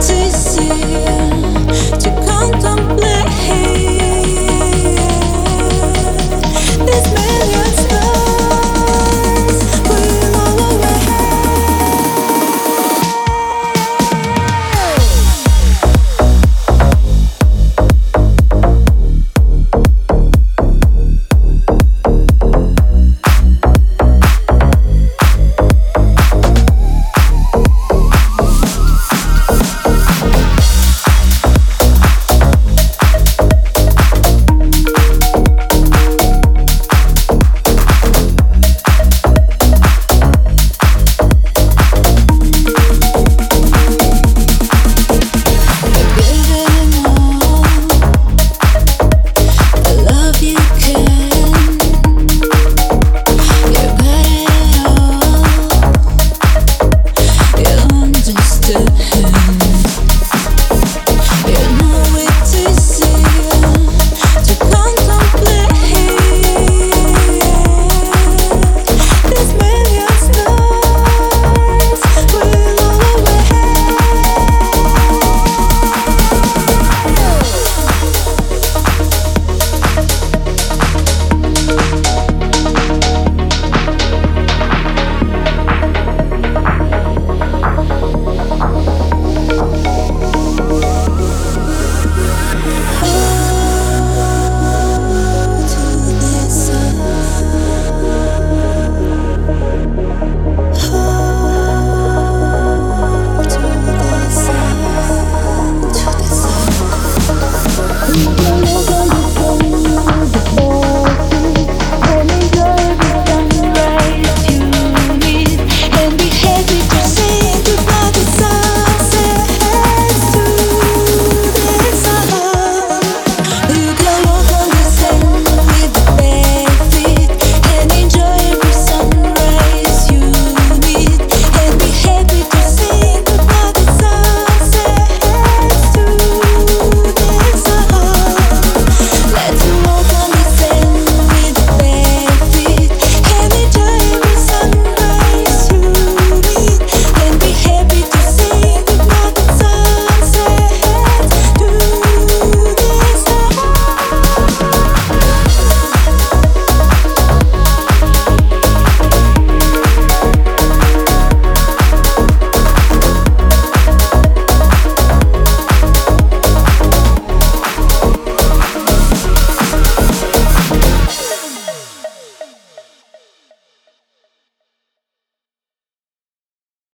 to see